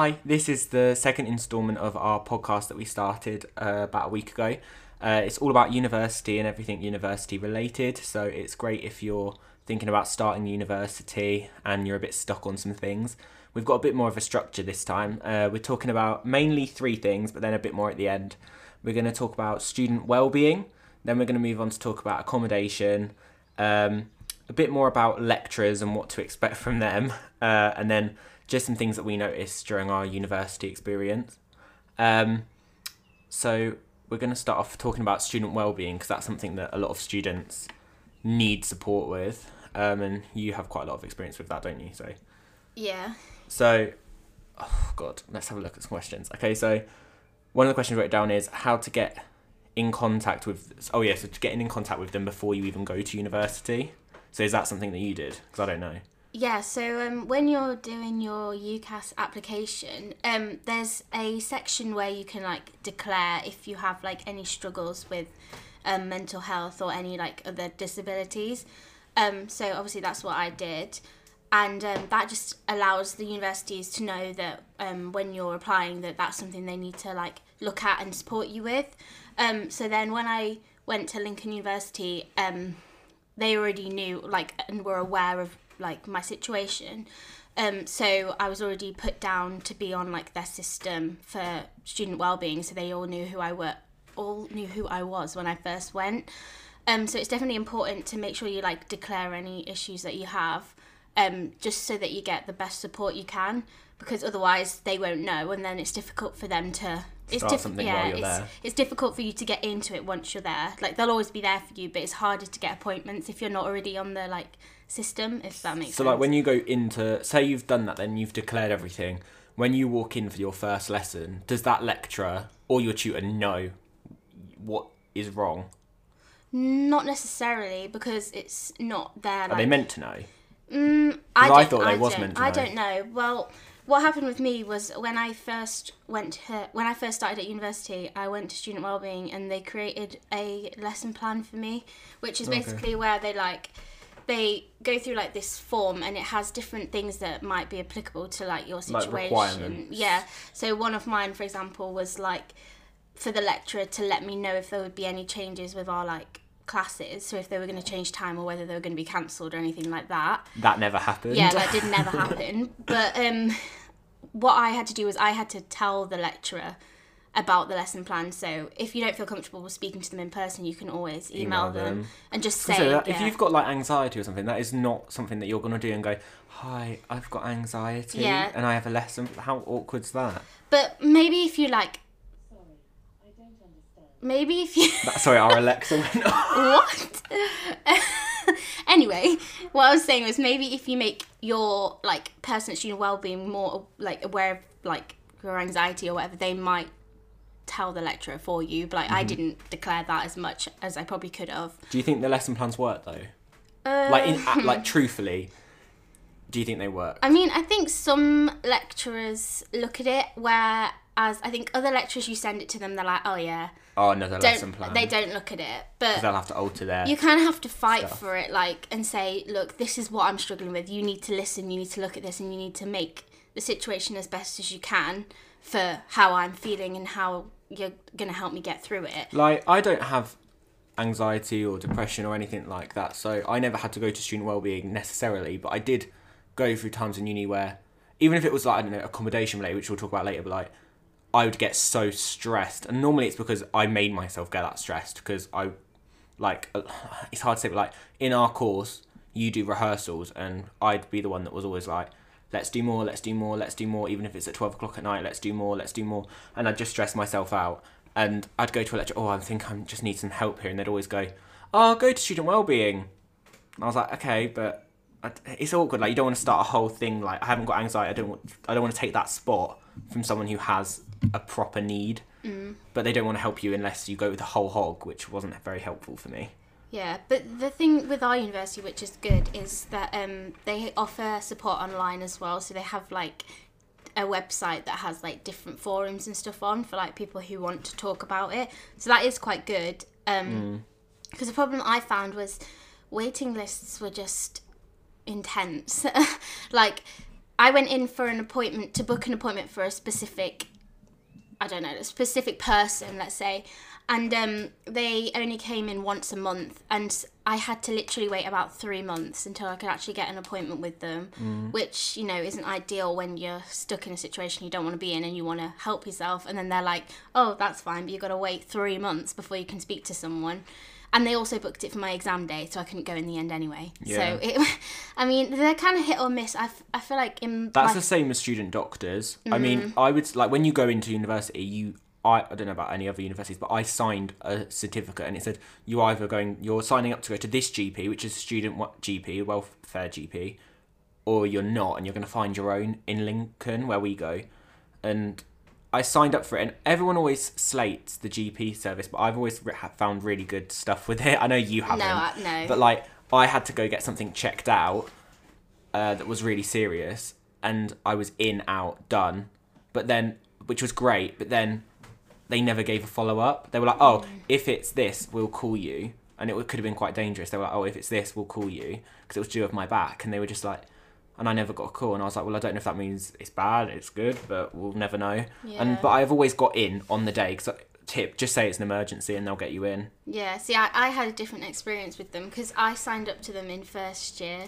Hi, this is the second instalment of our podcast that we started uh, about a week ago. Uh, it's all about university and everything university related, so it's great if you're thinking about starting university and you're a bit stuck on some things. We've got a bit more of a structure this time. Uh, we're talking about mainly three things, but then a bit more at the end. We're going to talk about student well-being, then we're going to move on to talk about accommodation, um, a bit more about lecturers and what to expect from them, uh, and then just some things that we noticed during our university experience. Um, so we're going to start off talking about student well-being because that's something that a lot of students need support with, um, and you have quite a lot of experience with that, don't you? So Yeah. so, oh god, let's have a look at some questions. Okay, so one of the questions I wrote down is how to get in contact with. Oh yeah, so getting in contact with them before you even go to university. So is that something that you did? Because I don't know. Yeah, so um, when you're doing your UCAS application, um, there's a section where you can like declare if you have like any struggles with um, mental health or any like other disabilities. Um, so obviously that's what I did, and um, that just allows the universities to know that um, when you're applying that that's something they need to like look at and support you with. Um, so then when I went to Lincoln University, um, they already knew like and were aware of like my situation. Um so i was already put down to be on like their system for student well-being so they all knew who i were all knew who i was when i first went. Um so it's definitely important to make sure you like declare any issues that you have um just so that you get the best support you can because otherwise they won't know and then it's difficult for them to it's Start something while you're it's, there. it's difficult for you to get into it once you're there. Like they'll always be there for you, but it's harder to get appointments if you're not already on the like system. If that makes So sense. So like when you go into, say you've done that, then you've declared everything. When you walk in for your first lesson, does that lecturer or your tutor know what is wrong? not necessarily because it's not there. Are they meant to know? Mm, I, I thought they I was meant to Know. I don't know. Well, what happened with me was when I first went to, when I first started at university, I went to student wellbeing and they created a lesson plan for me, which is Okay. basically where they like they go through like this form and it has different things that might be applicable to like your situation. requirements. yeah. So one of mine, for example, was like for the lecturer to let me know if there would be any changes with our like classes so if they were going to change time or whether they were going to be cancelled or anything like that That never happened. yeah, that did never happen. But um, what I had to do was I had to tell the lecturer about the lesson plan. So if you don't feel comfortable speaking to them in person, you can always email, Email them. them. and just So say, that- if you've got like anxiety or something, that is not something that you're gonna do and go, "Hi, I've got anxiety Yeah. and I have a lesson." How awkward's that? But maybe if you like, Sorry, I don't understand. maybe if you That- Sorry, our Alexa went off. what? anyway, what I was saying was maybe if you make your like person at student wellbeing more like aware of like your anxiety or whatever, they might tell the lecturer for you. But like I Mm-hmm. didn't declare that as much as I probably could have. Do you think the lesson plans work though? Uh, Like, in, like truthfully, do you think they work? I mean, I think some lecturers look at it whereas I think other lecturers you send it to them, they're like, oh yeah, Oh, another lesson don't plan. they don't look at it, but They'll have to alter their. you kind of have to fight stuff. for it like and say look this is what i'm struggling with you need to listen you need to look at this and you need to make the situation as best as you can for how i'm feeling and how you're going to help me get through it Like, I don't have anxiety or depression or anything like that, so I never had to go to student wellbeing necessarily, but I did go through times in uni where, even if it was like, I don't know, accommodation related, which we'll talk about later, but like, I would get so stressed. And normally it's because I made myself get that stressed because I, like, uh, it's hard to say, but like, in our course, you do rehearsals, and I'd be the one that was always like, let's do more, let's do more, let's do more, even if it's at 12 o'clock at night, let's do more, let's do more. And I'd just stress myself out. And I'd go to a lecture, oh, I think I just need some help here. And they'd always go, oh, go to student wellbeing. And I was like, okay, but it's awkward. Like, you don't want to start a whole thing. Like, I haven't got anxiety. I don't want, I don't want to take that spot from someone who has a proper need. But they don't want to help you unless you go with the whole hog, which wasn't very helpful for me. yeah but the thing with our university which is good is that um, they offer support online as well. So they have like a website that has like different forums and stuff on for like people who want to talk about it. So that is quite good um because the problem i found was waiting lists were just intense. Like I went in for an appointment to book an appointment for a specific, I don't know, a specific person, let's say, and um, they only came in once a month, and I had to literally wait about three months until I could actually get an appointment with them, Mm. which you know isn't ideal when you're stuck in a situation you don't want to be in and you want to help yourself, and then they're like, "Oh, that's fine, but you've got to wait three months before you can speak to someone." And they also booked it for my exam day, so I couldn't go in the end anyway. Yeah. So it, I mean, they're kind of hit or miss. I, f- I feel like in That's the same as student doctors. I Mm. mean, I would like when you go into university, you I, I don't know about any other universities, but I signed a certificate and it said you either going you're signing up to go to this GP, which is student what GP, welfare GP, or you're not, and you're going to find your own in Lincoln where we go. And I signed up for it, and everyone always slates the GP service, but I've always re- found really good stuff with it. I know you haven't, I- no. but like I had to go get something checked out uh, that was really serious, and I was in, out, done. But then, which was great. But then, they never gave a follow up. They were like, "Oh, if it's this, we'll call you," and it could have been quite dangerous. They were like, "Oh, if it's this, we'll call you," because it was due off my back, and they were just like. And I never got a call, and I was like, "Well, I don't know if that means it's bad, it's good, but we'll never know." Yeah. And but I've always got in on the day because tip, just say it's an emergency, and they'll get you in. Yeah, see, I, I had a different experience with them because I signed up to them in first year,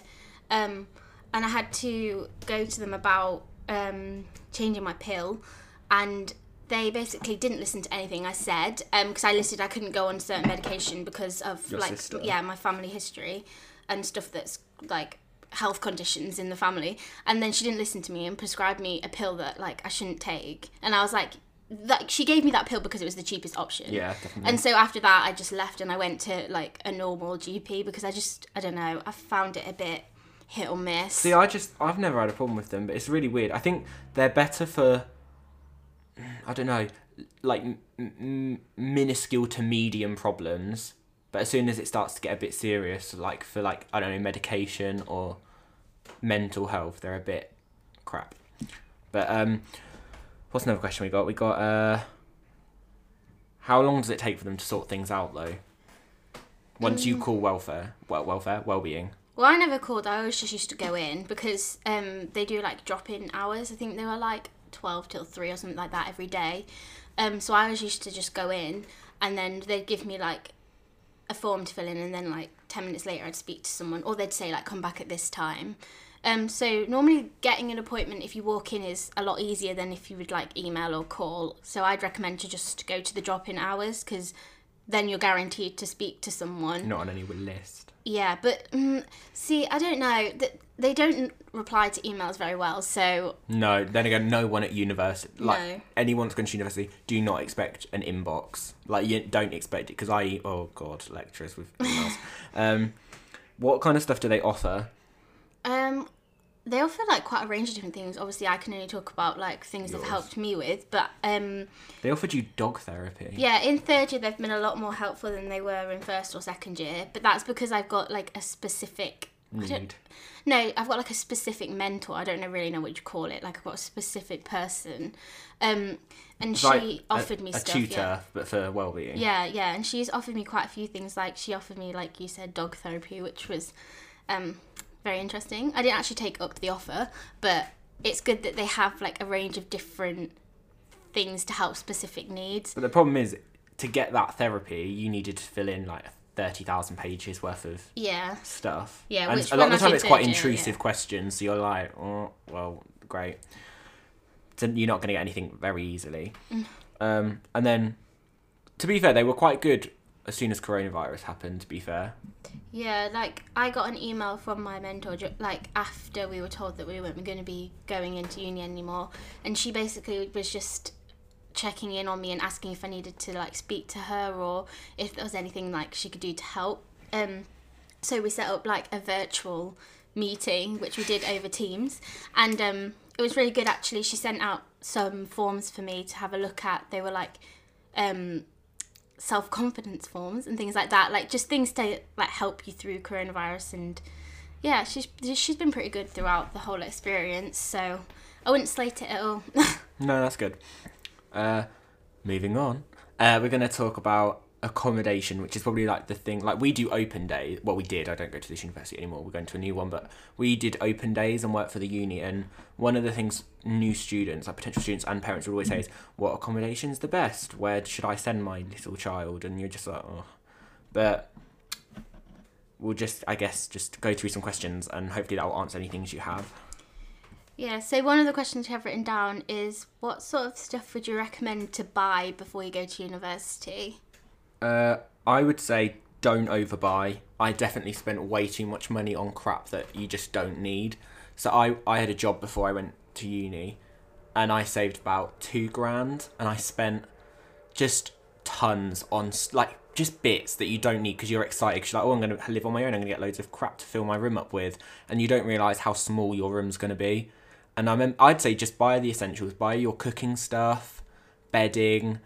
um, and I had to go to them about um, changing my pill, and they basically didn't listen to anything I said because I listed I couldn't go on certain medication because of Your like sister. yeah my family history and stuff that's like health conditions in the family and then she didn't listen to me and prescribed me a pill that like I shouldn't take and I was like that she gave me that pill because it was the cheapest option Yeah, definitely. and so after that, I just left and I went to like a normal GP because I just I don't know I found it a bit hit or miss. See, I just I've never had a problem with them, but it's really weird. I think they're better for I don't know, like m- m- minuscule to medium problems. But as soon as it starts to get a bit serious, like for like I don't know medication or mental health, they're a bit crap. But um, what's another question we got? We got uh, how long does it take for them to sort things out though? Once you call welfare, well, welfare, well-being. well, I never called. I always just used to go in because um they do like drop in hours. I think they were like twelve till three or something like that every day. Um, so I always used to just go in and then they'd give me like a form to fill in and then like 10 minutes later I'd speak to someone or they'd say like come back at this time. Um, so normally getting an appointment if you walk in is a lot easier than if you would like email or call. So I'd recommend to just go to the drop-in hours because then you're guaranteed to speak to someone. Not on any list. yeah but mm, see I don't know Th- they don't reply to emails very well so No, then again, no one at university, like No. anyone that's going to university, do not expect an inbox. Like you don't expect it because I, oh god, lecturers with emails. um, what kind of stuff do they offer? Um, they offer like quite a range of different things. Obviously, I can only talk about like things they've helped me with, but um, They offered you dog therapy. yeah, in third year they've been a lot more helpful than they were in first or second year. But that's because I've got like a specific. Need. no, I've got like a specific mentor. I don't know, really know what you call it. Like I've got a specific person, um, and she like a- offered me a stuff. tutor, Yeah. but for well-being. Yeah, yeah, and she's offered me quite a few things. Like she offered me, like you said, dog therapy, which was um, very interesting. I didn't actually take up the offer, but it's good that they have like a range of different things to help specific needs. But the problem is, to get that therapy, you needed to fill in like thirty thousand pages worth of Yeah, stuff. Yeah, and which a lot of the time it's quite intrusive yeah. questions. So you're like, oh, well, great. So you're not going to get anything very easily. Mm. Um, and then, to be fair, they were quite good as soon as coronavirus happened. To be fair, yeah. Like I got an email from my mentor, like after we were told that we weren't going to be going into uni anymore, and she basically was just checking in on me and asking if I needed to like speak to her or if there was anything like she could do to help. Um, so we set up like a virtual meeting, which we did over Teams, and um, it was really good actually. She sent out some forms for me to have a look at. They were like um, self confidence forms and things like that, like just things to like help you through coronavirus. And yeah, she's she's been pretty good throughout the whole experience. So I wouldn't slate it at all. no, that's good. Uh, moving on, uh, we're going to talk about accommodation, which is probably like the thing. Like we do open day. Well, we did. I don't go to this university anymore. We're going to a new one, but we did open days and work for the uni. And one of the things new students, like potential students and parents, would always say is, "What accommodation's the best? Where should I send my little child?" And you're just like, "Oh," but we'll just, I guess, just go through some questions and hopefully that will answer any things you have. Yeah, so one of the questions you have written down is what sort of stuff would you recommend to buy before you go to university? Uh, I would say don't overbuy. I definitely spent way too much money on crap that you just don't need. So I, I had a job before I went to uni and I saved about two grand and I spent just tons on like just bits that you don't need because you're excited because you're like, oh, I'm going to live on my own. I'm going to get loads of crap to fill my room up with. And you don't realize how small your room's going to be. And I mem- I'd say just buy the essentials, buy your cooking stuff, bedding,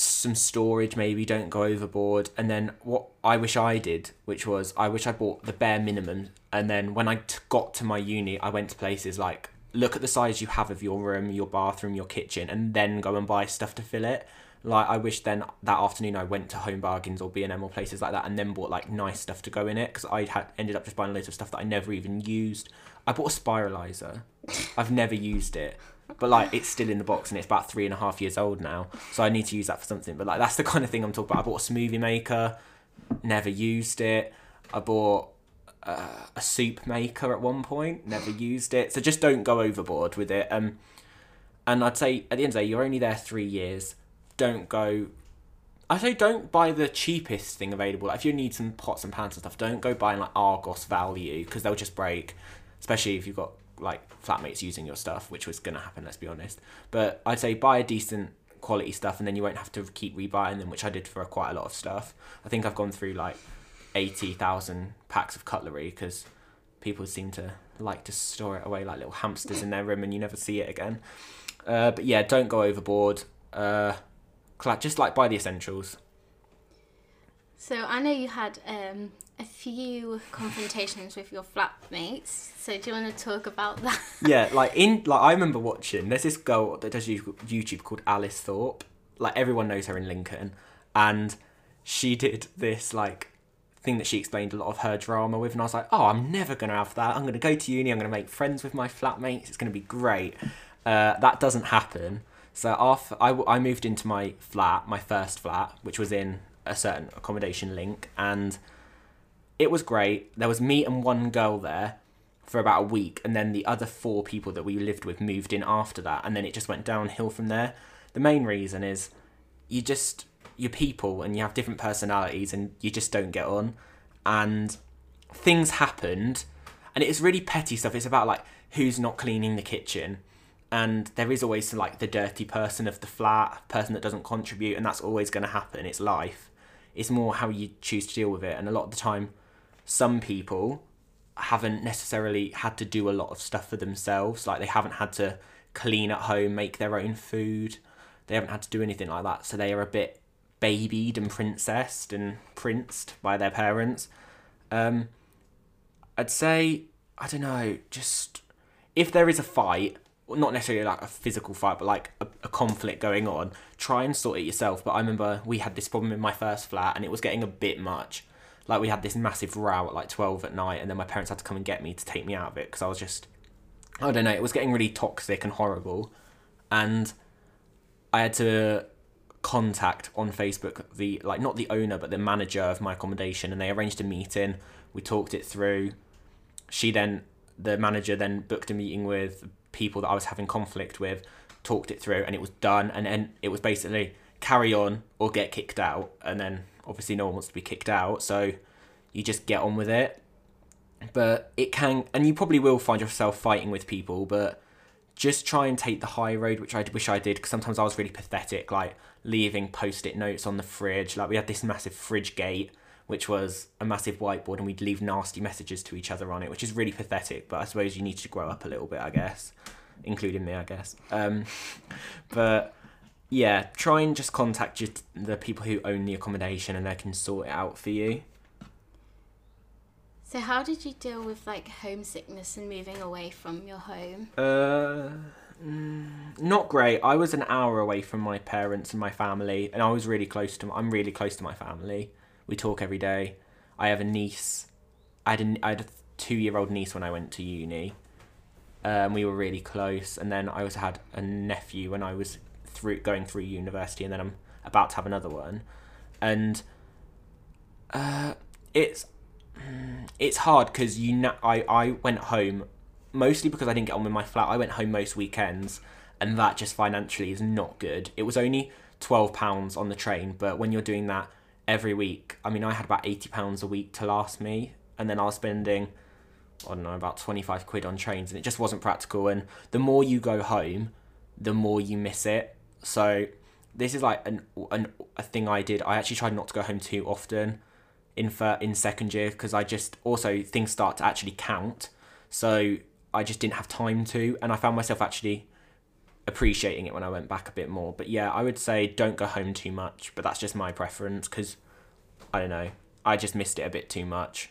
some storage maybe don't go overboard. And then what i wish i did which was i wish i bought the bare minimum. And then when I t- got to my uni i went to places like look at the size you have of your room your bathroom your kitchen and then go and buy stuff to fill it. Like i wish then that afternoon i went to home bargains or b&m or places like that and then bought like nice stuff to go in it. Because i had ended up just buying loads of stuff that i never even used i bought a spiralizer. I've never used it but like it's still in the box and it's about three and a half years old now so i need to use that for something. But like that's the kind of thing i'm talking about. I bought a smoothie maker never used it. I bought uh, a soup maker at one point never used it. So just don't go overboard with it. Um and i'd say at the end of the day you're only there three years. Don't go I say don't buy the cheapest thing available. Like if you need some pots and pans and stuff, don't go buying like Argos value because they'll just break. Especially if you've got like flatmates using your stuff, which was gonna happen. Let's be honest. But I'd say buy a decent quality stuff, and then you won't have to keep rebuying them, which I did for quite a lot of stuff. I think I've gone through like eighty thousand packs of cutlery because people seem to like to store it away like little hamsters in their room, and you never see it again. Uh, but yeah, don't go overboard. Uh, just like buy the essentials. So I know you had um, a few confrontations with your flatmates. So do you want to talk about that? yeah, like in like I remember watching. There's this girl that does YouTube called Alice Thorpe. Like everyone knows her in Lincoln, and she did this like thing that she explained a lot of her drama with, and I was like, oh, I'm never gonna have that. I'm gonna go to uni. I'm gonna make friends with my flatmates. It's gonna be great. Uh, that doesn't happen. So after I, I moved into my flat, my first flat, which was in a certain accommodation link, and it was great. There was me and one girl there for about a week, and then the other four people that we lived with moved in after that, and then it just went downhill from there. The main reason is you just you're people and you have different personalities and you just don't get on, and things happened, and it's really petty stuff. It's about like who's not cleaning the kitchen, and there is always like the dirty person of the flat, person that doesn't contribute, and that's always going to happen. It's life. It's more how you choose to deal with it, and a lot of the time, some people haven't necessarily had to do a lot of stuff for themselves. Like they haven't had to clean at home, make their own food. They haven't had to do anything like that. So they are a bit babied and princessed and princed by their parents. Um, I'd say, I don't know, just if there is a fight, not necessarily like a physical fight, but like a, a conflict going on, try and sort it yourself. But I remember we had this problem in my first flat and it was getting a bit much. Like we had this massive row at like 12 at night and then my parents had to come and get me to take me out of it because I was just, I don't know, it was getting really toxic and horrible. And I had to contact on Facebook the like not the owner but the manager of my accommodation and they arranged a meeting. We talked it through. She then the manager then booked a meeting with people that I was having conflict with, talked it through and it was done and then it was basically carry on or get kicked out and then obviously no one wants to be kicked out so you just get on with it. But it can and you probably will find yourself fighting with people but just try and take the high road, which I wish I did, because sometimes I was really pathetic, like leaving post-it notes on the fridge. Like we had this massive fridge gate, which was a massive whiteboard, and we'd leave nasty messages to each other on it, which is really pathetic. But I suppose you need to grow up a little bit, I guess, including me, I guess. Um, but yeah, try and just contact your, the people who own the accommodation, and they can sort it out for you. So how did you deal with like homesickness and moving away from your home? Uh, not great. I was an hour away from my parents and my family, and I was really close to. I'm really close to my family. We talk every day. I have a niece. I had had a two-year-old niece when I went to uni. Um, we were really close, and then I also had a nephew when I was through going through university, and then I'm about to have another one, and uh, it's mm, it's hard because you know I I went home mostly because I didn't get on with my flat. I went home most weekends, and that just financially is not good. It was only twelve pounds on the train, but when you're doing that every week, I mean, I had about eighty pounds a week to last me, and then I was spending. I don't know, about 25 quid on trains, and it just wasn't practical. And the more you go home, the more you miss it. So, this is like an, an a thing I did. I actually tried not to go home too often in fir- in second year because I just also things start to actually count. So I just didn't have time to, and I found myself actually appreciating it when I went back a bit more. But yeah, I would say don't go home too much, but that's just my preference because I don't know, I just missed it a bit too much.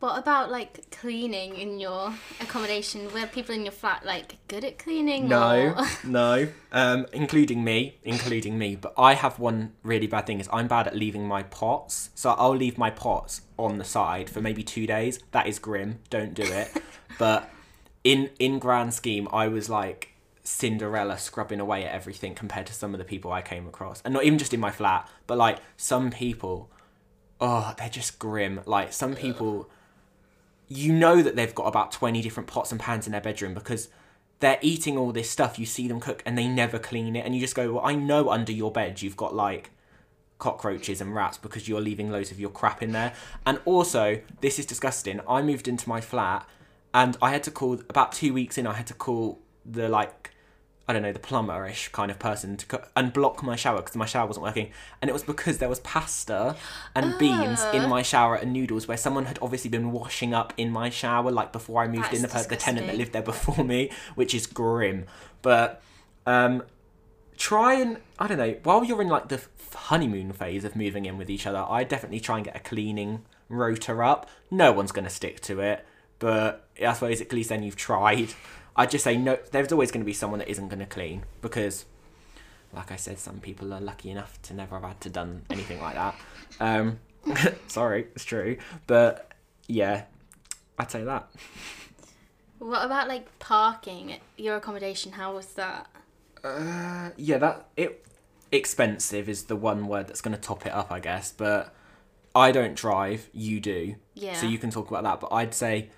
What about like cleaning in your accommodation? Were people in your flat like good at cleaning? No, no, um, including me, including me. But I have one really bad thing is I'm bad at leaving my pots. So I'll leave my pots on the side for maybe two days. That is grim. Don't do it. but in in grand scheme, I was like Cinderella scrubbing away at everything compared to some of the people I came across, and not even just in my flat, but like some people. Oh, they're just grim. Like some people you know that they've got about 20 different pots and pans in their bedroom because they're eating all this stuff. You see them cook and they never clean it. And you just go well i know under your bed you've got like cockroaches and rats because you're leaving loads of your crap in there. And also this is disgusting. I moved into my flat and i had to call about two weeks in i had to call the like I don't know, the plumber-ish kind of person to co- unblock my shower because my shower wasn't working, and it was because there was pasta and beans in my shower and noodles where someone had obviously been washing up in my shower like before I moved in. The, per- the tenant that lived there before me, which is grim. But um, try and I don't know while you're in like the honeymoon phase of moving in with each other, I definitely try and get a cleaning rota up. No one's gonna stick to it, but I suppose at least then you've tried. I'd just say no. There's always going to be someone that isn't going to clean because, like I said, some people are lucky enough to never have had to done anything like that. Um, sorry, it's true, but yeah, I'd say that. What about like parking your accommodation? How was that? Uh, yeah, that it expensive is the one word that's going to top it up, I guess. But I don't drive. You do. Yeah. So you can talk about that. But I'd say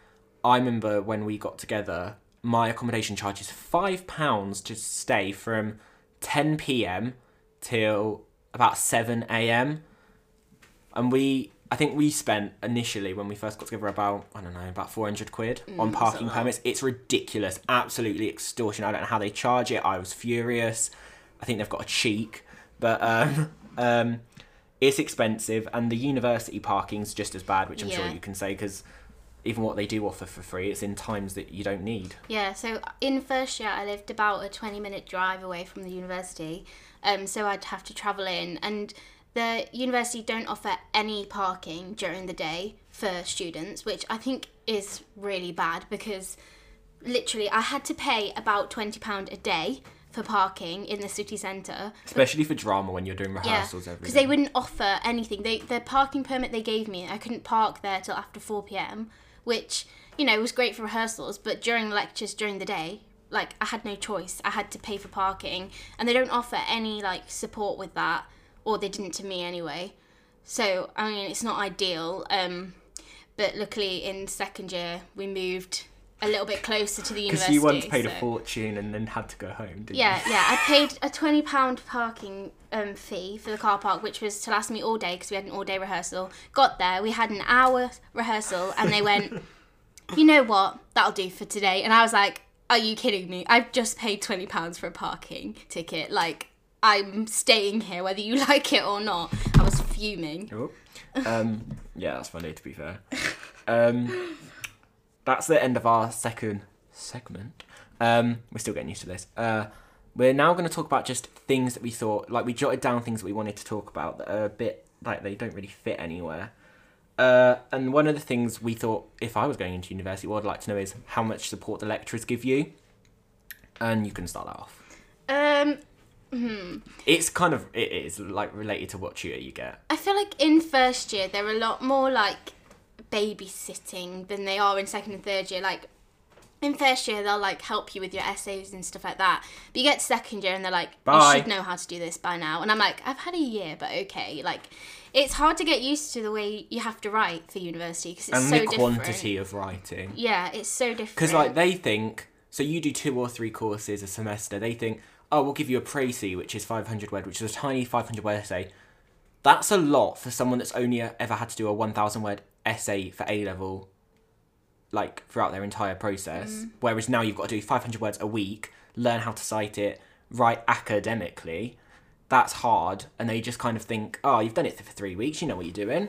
I remember when we got together, my accommodation charge is five pounds to stay from ten p.m. till about seven a.m. And we, I think we spent initially when we first got together about I don't know about four hundred quid on parking permits. It's ridiculous, absolutely extortion. I don't know how they charge it. I was furious. I think they've got a cheek, but um, um, it's expensive, and the university parking's just as bad, which I'm sure you can say because even what they do offer for free, it's in times that you don't need. Yeah, so in first year I lived about a 20 minute drive away from the university. Um, so I'd have to travel in and the university don't offer any parking during the day for students, which I think is really bad because literally I had to pay about £20 a day for parking in the city centre. Especially for drama when you're doing Yeah, rehearsals every because they wouldn't offer anything. They the parking permit they gave me, I couldn't park there till after four pm, which you know was great for rehearsals. But during lectures during the day, like I had no choice. I had to pay for parking, and they don't offer any like support with that, or they didn't to me anyway. So I mean, it's not ideal. Um, but luckily in second year we moved a little bit closer to the university. Because you once paid a fortune and then had to go home, didn't yeah, yeah. I paid a twenty pound parking um, fee for the car park, which was to last me all day because we had an all day rehearsal. Got there, we had an hour rehearsal, and they went, "You know what? That'll do for today." And I was like, "Are you kidding me? I've just paid twenty pounds for a parking ticket. Like, I'm staying here whether you like it or not." I was fuming. Oh. Um, yeah, that's funny to be fair. Um, that's the end of our second segment. Um, we're still getting used to this. Uh, we're now going to talk about just things that we thought, like we jotted down things that we wanted to talk about that are a bit like they don't really fit anywhere. Uh, and one of the things we thought, if I was going into university, what I'd like to know is how much support the lecturers give you. And you can start that off. Um, hmm. It's kind of it is like related to what tutor you get. I feel like in first year they're a lot more like babysitting than they are in second and third year. Like in first year they'll like help you with your essays and stuff like that. But you get to second year and they're like, Bye. you should know how to do this by now. And I'm like, I've had a year, but okay. Like it's hard to get used to the way you have to write for university because it's so difficult. and so the different. quantity of writing. Yeah, it's so different. Because like they think, so you do two or three courses a semester. They think, oh, we'll give you a précis, which is five hundred word, which is a tiny five hundred word essay. That's a lot for someone that's only uh, ever had to do a one thousand word essay for A level, like throughout their entire process. Mm. Whereas now you've got to do five hundred words a week, learn how to cite it, write academically. That's hard, and they just kind of think, oh, you've done it for three weeks, you know what you're doing.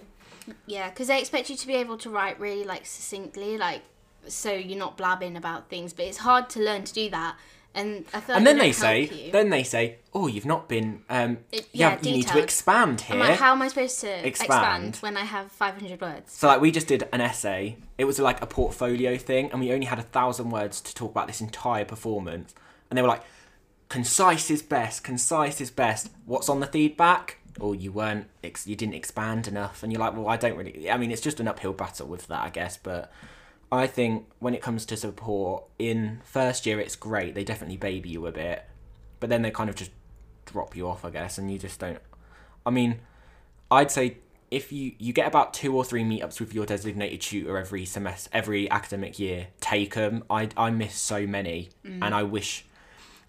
Yeah, because they expect you to be able to write really like succinctly, like so you're not blabbing about things. But it's hard to learn to do that, and I feel like and then they, they say, you. then they say, oh, you've not been, um, It- yeah, yeah, you need to expand here. Like, how am I supposed to Expand. expand, when I have 500 words? So like we just did an essay. It was like a portfolio thing, and we only had a thousand words to talk about this entire performance. And they were like, "Concise is best. Concise is best." What's on the feedback? Or you weren't, ex- you didn't expand enough, and you're like, "Well, I don't really." I mean, it's just an uphill battle with that, I guess. But I think when it comes to support in first year, it's great. They definitely baby you a bit, but then they kind of just drop you off, I guess, and you just don't. I mean, I'd say if you you get about two or three meetups with your designated tutor every semester, every academic year, take them. I I miss so many, mm. and I wish.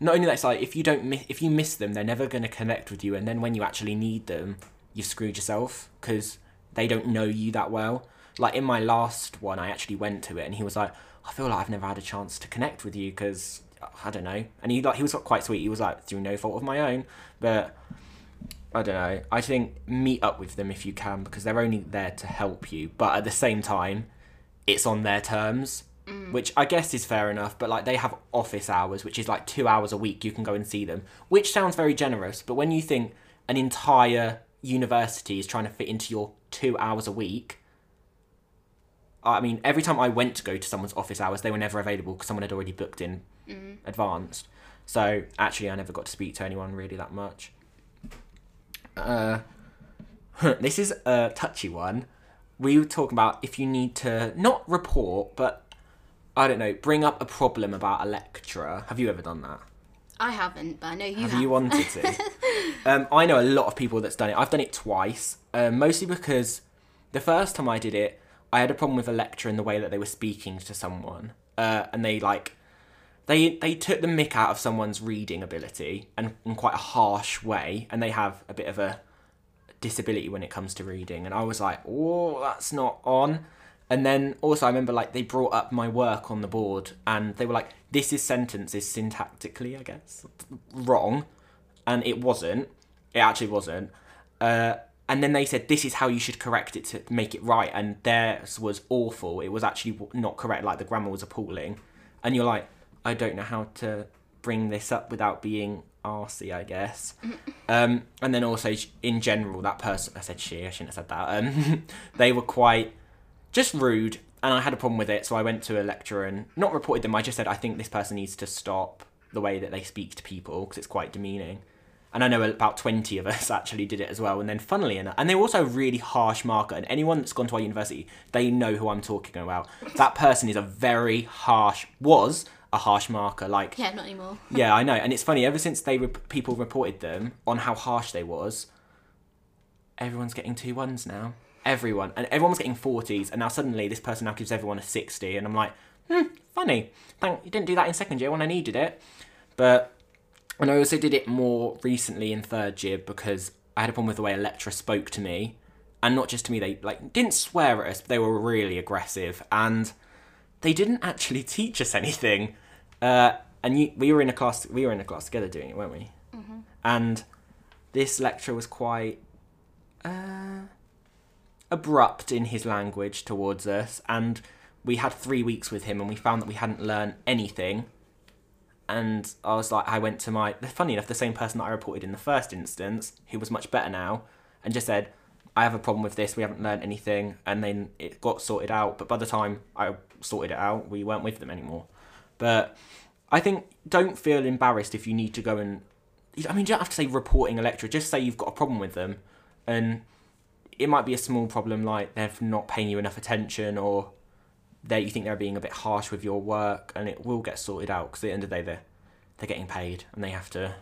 Not only that, it's like if you don't miss, if you miss them, they're never going to connect with you, and then when you actually need them, you've screwed yourself because they don't know you that well. Like in my last one, I actually went to it, and he was like, "I feel like I've never had a chance to connect with you because I don't know." And he like he was quite sweet. He was like, "Through no fault of my own," but I don't know. I think meet up with them if you can because they're only there to help you, but at the same time, it's on their terms, mm. which I guess is fair enough. But like they have office hours, which is like two hours a week. You can go and see them, which sounds very generous. But when you think an entire university is trying to fit into your two hours a week, I mean, every time I went to go to someone's office hours, they were never available because someone had already booked in advanced. So actually, I never got to speak to anyone really that much. Uh, this is a touchy one. We were talking about if you need to not report, but I don't know, bring up a problem about a lecturer. Have you ever done that? I haven't, but I know you have. Have you wanted to? um, I know a lot of people that's done it. I've done it twice, um, mostly because the first time I did it, I had a problem with a lecturer in the way that they were speaking to someone, uh, and they like they they took the mick out of someone's reading ability and in quite a harsh way, and they have a bit of a disability when it comes to reading, and I was like, oh, that's not on. And then also I remember like they brought up my work on the board, and they were like, this is sentence is syntactically, I guess, wrong, and it wasn't. It actually wasn't. Uh, and then they said this is how you should correct it to make it right, and theirs was awful. It was actually not correct. Like the grammar was appalling, and you're like, I don't know how to bring this up without being arsey, I guess. Um, and then also in general, that person I said she, I shouldn't have said that. Um, they were quite just rude, and I had a problem with it. So I went to a lecturer and not reported them. I just said I think this person needs to stop the way that they speak to people because it's quite demeaning. And I know about 20 of us actually did it as well. And then, funnily enough, and they were also a really harsh marker. And anyone that's gone to our university, they know who I'm talking about. That person is a very harsh, was a harsh marker. Like, Yeah, not anymore. yeah, I know. And it's funny, ever since they rep- people reported them on how harsh they was, everyone's getting two ones now. Everyone. And everyone was getting 40s. And now suddenly this person now gives everyone a 60. And I'm like, hmm, funny. Thank you didn't do that in second year when I needed it. But, and I also did it more recently in third year because I had a problem with the way a lecturer spoke to me. And not just to me, they like didn't swear at us, but they were really aggressive. And they didn't actually teach us anything. Uh, and you, we were in a class. We were in a class together doing it, weren't we? Mm-hmm. And this lecturer was quite uh, abrupt in his language towards us, and we had three weeks with him, and we found that we hadn't learned anything. And I was like, I went to my. Funny enough, the same person that I reported in the first instance, who was much better now, and just said, I have a problem with this. We haven't learned anything, and then it got sorted out. But by the time I sorted it out, we weren't with them anymore. But I think don't feel embarrassed if you need to go and. I mean, you don't have to say reporting a lecturer. Just say you've got a problem with them, and it might be a small problem like they're not paying you enough attention, or they you think they're being a bit harsh with your work, and it will get sorted out because at the end of the day they're they're getting paid and they have to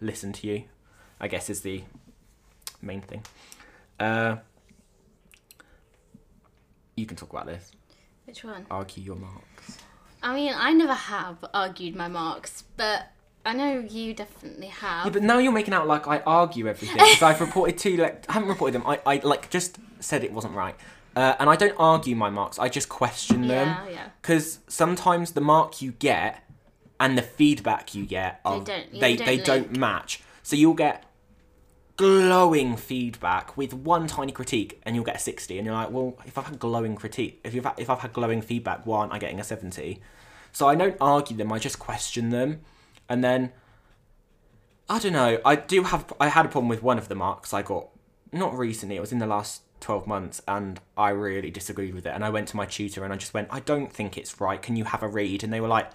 listen to you. I guess is the main thing. Uh, you can talk about this. Which one? Argue your marks. I mean, I never have argued my marks, but I know you definitely have. Yeah, but now you're making out like I argue everything because I've reported two. Like, I haven't reported them. I, I like just said it wasn't right, uh, and I don't argue my marks. I just question them yeah, yeah. because sometimes the mark you get and the feedback you get are, don't- they, don't they don't match. So you'll get glowing feedback with one tiny critique, and you'll get a sixty, and you're like, well, if I've had glowing critique, if you've had, if I've had glowing feedback, why aren't I getting a seventy? So I don't argue them. I just question them, and then I don't know. I do have. I had a problem with one of the marks I got. Not recently. It was in the last twelve months, and I really disagreed with it. And I went to my tutor and I just went, I don't think it's right. Can you have a read? And they were like,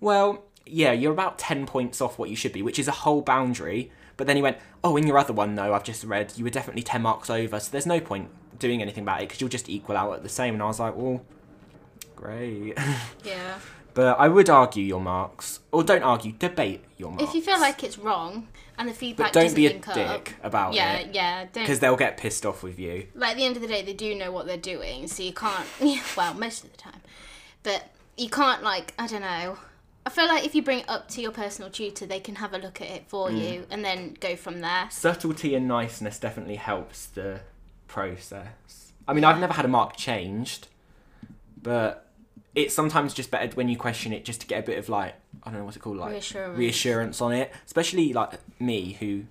Well, yeah, you're about ten points off what you should be, which is a whole boundary. But then he went, Oh, in your other one though, I've just read you were definitely ten marks over, so there's no point doing anything about it because you'll just equal out at the same. And I was like, Well, great. Yeah. But I would argue your marks, or don't argue, debate your marks. If you feel like it's wrong and the feedback but don't doesn't be a link up, dick about yeah, it yeah, don't. because they'll get pissed off with you. like at the end of the day, they do know what they're doing, so you can't. well, most of the time, but you can't like I don't know. I feel like if you bring it up to your personal tutor, they can have a look at it for Mm. you and then go from there. Subtlety and niceness definitely helps the process. I mean, I've never had a mark changed, but it's sometimes just better when you question it just to get a bit of like I don't know what's it called like Reassurance. reassurance on it. Especially like me, who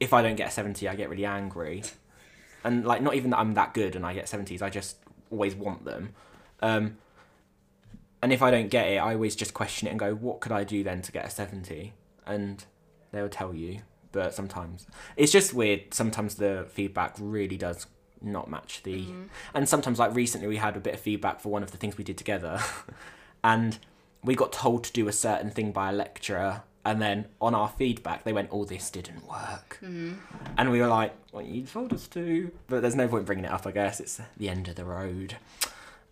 if I don't get a seventy, I get really angry, and like not even that I'm that good and I get seventies, I just always want them. Um, and if I don't get it, I always just question it and go, what could I do then to get a 70? And they'll tell you. But sometimes it's just weird. Sometimes the feedback really does not match the. And sometimes, like recently, we had a bit of feedback for one of the things we did together. and we got told to do a certain thing by a lecturer. And then on our feedback, they went, oh, this didn't work. And we were like, well, you told us to. But there's no point bringing it up, I guess. It's the end of the road.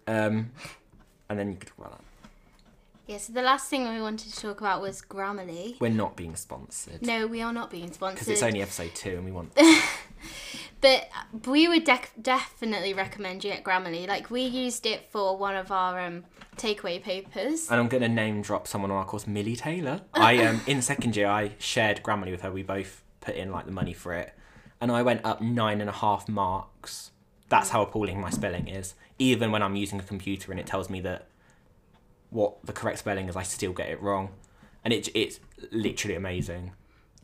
Um, and then you could talk about that. Yeah. So the last thing we wanted to talk about was Grammarly. We're not being sponsored. No, we are not being sponsored. Because it's only episode two and we want. But we would definitely recommend you get Grammarly. Like we used it for one of our um, takeaway papers. And I'm going to name drop someone on our course, Millie Taylor. I um In second year, I shared Grammarly with her. We both put in like the money for it. And I went up nine and a half marks. That's how appalling my spelling is. Even when I'm using a computer and it tells me that what the correct spelling is, I still get it wrong. And it, it's literally amazing.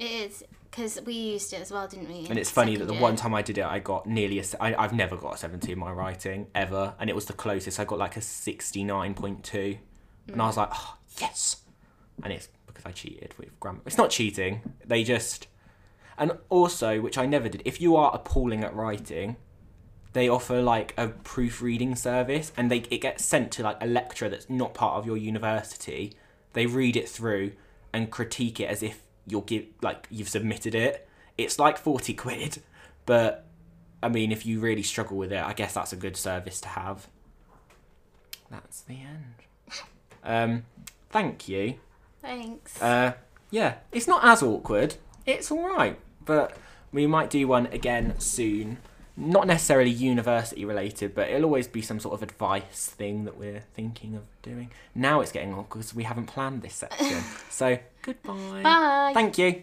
It is because we used it as well, didn't we? And it's funny that the one time I did it, I got nearly a. I, I've never got a 70 in my writing ever, and it was the closest. I got like a 69.2, and I was mm. like, oh, yes. And it's because I cheated with grammar. It's not cheating. They just. And also, which I never did, if you are appalling at writing, they offer like a proofreading service, and they it gets sent to like a lecturer that's not part of your university. They read it through and critique it as if you'll give like you've submitted it. It's like forty quid, but I mean, if you really struggle with it, I guess that's a good service to have. That's the end. Um, thank you. Thanks. Uh, yeah, it's not as awkward. It's all right, but we might do one again soon. Not necessarily university related, but it'll always be some sort of advice thing that we're thinking of doing. Now it's getting on because we haven't planned this section. so goodbye. Bye. Thank you.